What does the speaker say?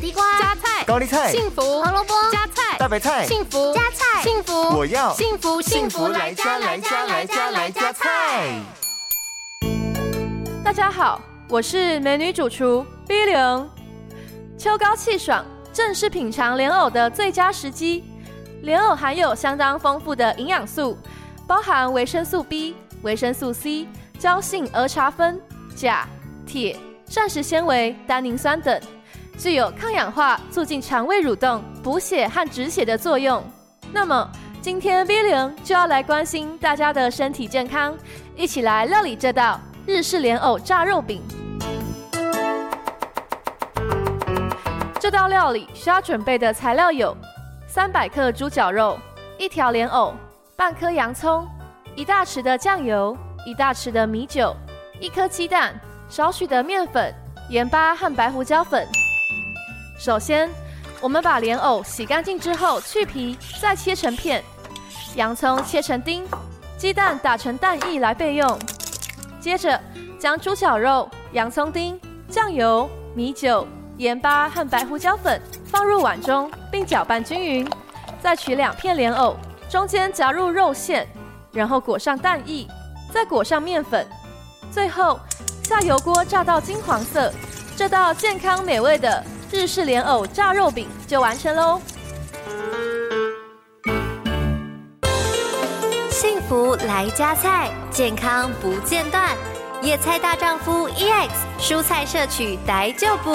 地瓜、加菜、高丽菜、幸福、胡萝卜、加菜、大白菜、幸福、加菜、幸福，我要幸福幸福来加来加来加来加菜。大家好，我是美女主厨 B 零。秋高气爽，正是品尝莲藕的最佳时机。莲藕含有相当丰富的营养素，包含维生素 B、维生素 C、胶性儿茶酚、钾、铁、膳食纤维、单宁酸等。具有抗氧化、促进肠胃蠕动、补血和止血的作用。那么，今天 V 零就要来关心大家的身体健康，一起来料理这道日式莲藕炸肉饼。这道料理需要准备的材料有：三百克猪绞肉、一条莲藕、半颗洋葱、一大匙的酱油、一大匙的米酒、一颗鸡蛋、少许的面粉、盐巴和白胡椒粉。首先，我们把莲藕洗干净之后去皮，再切成片；洋葱切成丁，鸡蛋打成蛋液来备用。接着，将猪脚肉、洋葱丁、酱油、米酒、盐巴和白胡椒粉放入碗中，并搅拌均匀。再取两片莲藕，中间夹入肉馅，然后裹上蛋液，再裹上面粉，最后下油锅炸到金黄色。这道健康美味的日式莲藕炸肉饼就完成喽！幸福来加菜，健康不间断。野菜大丈夫 EX，蔬菜摄取逮就补。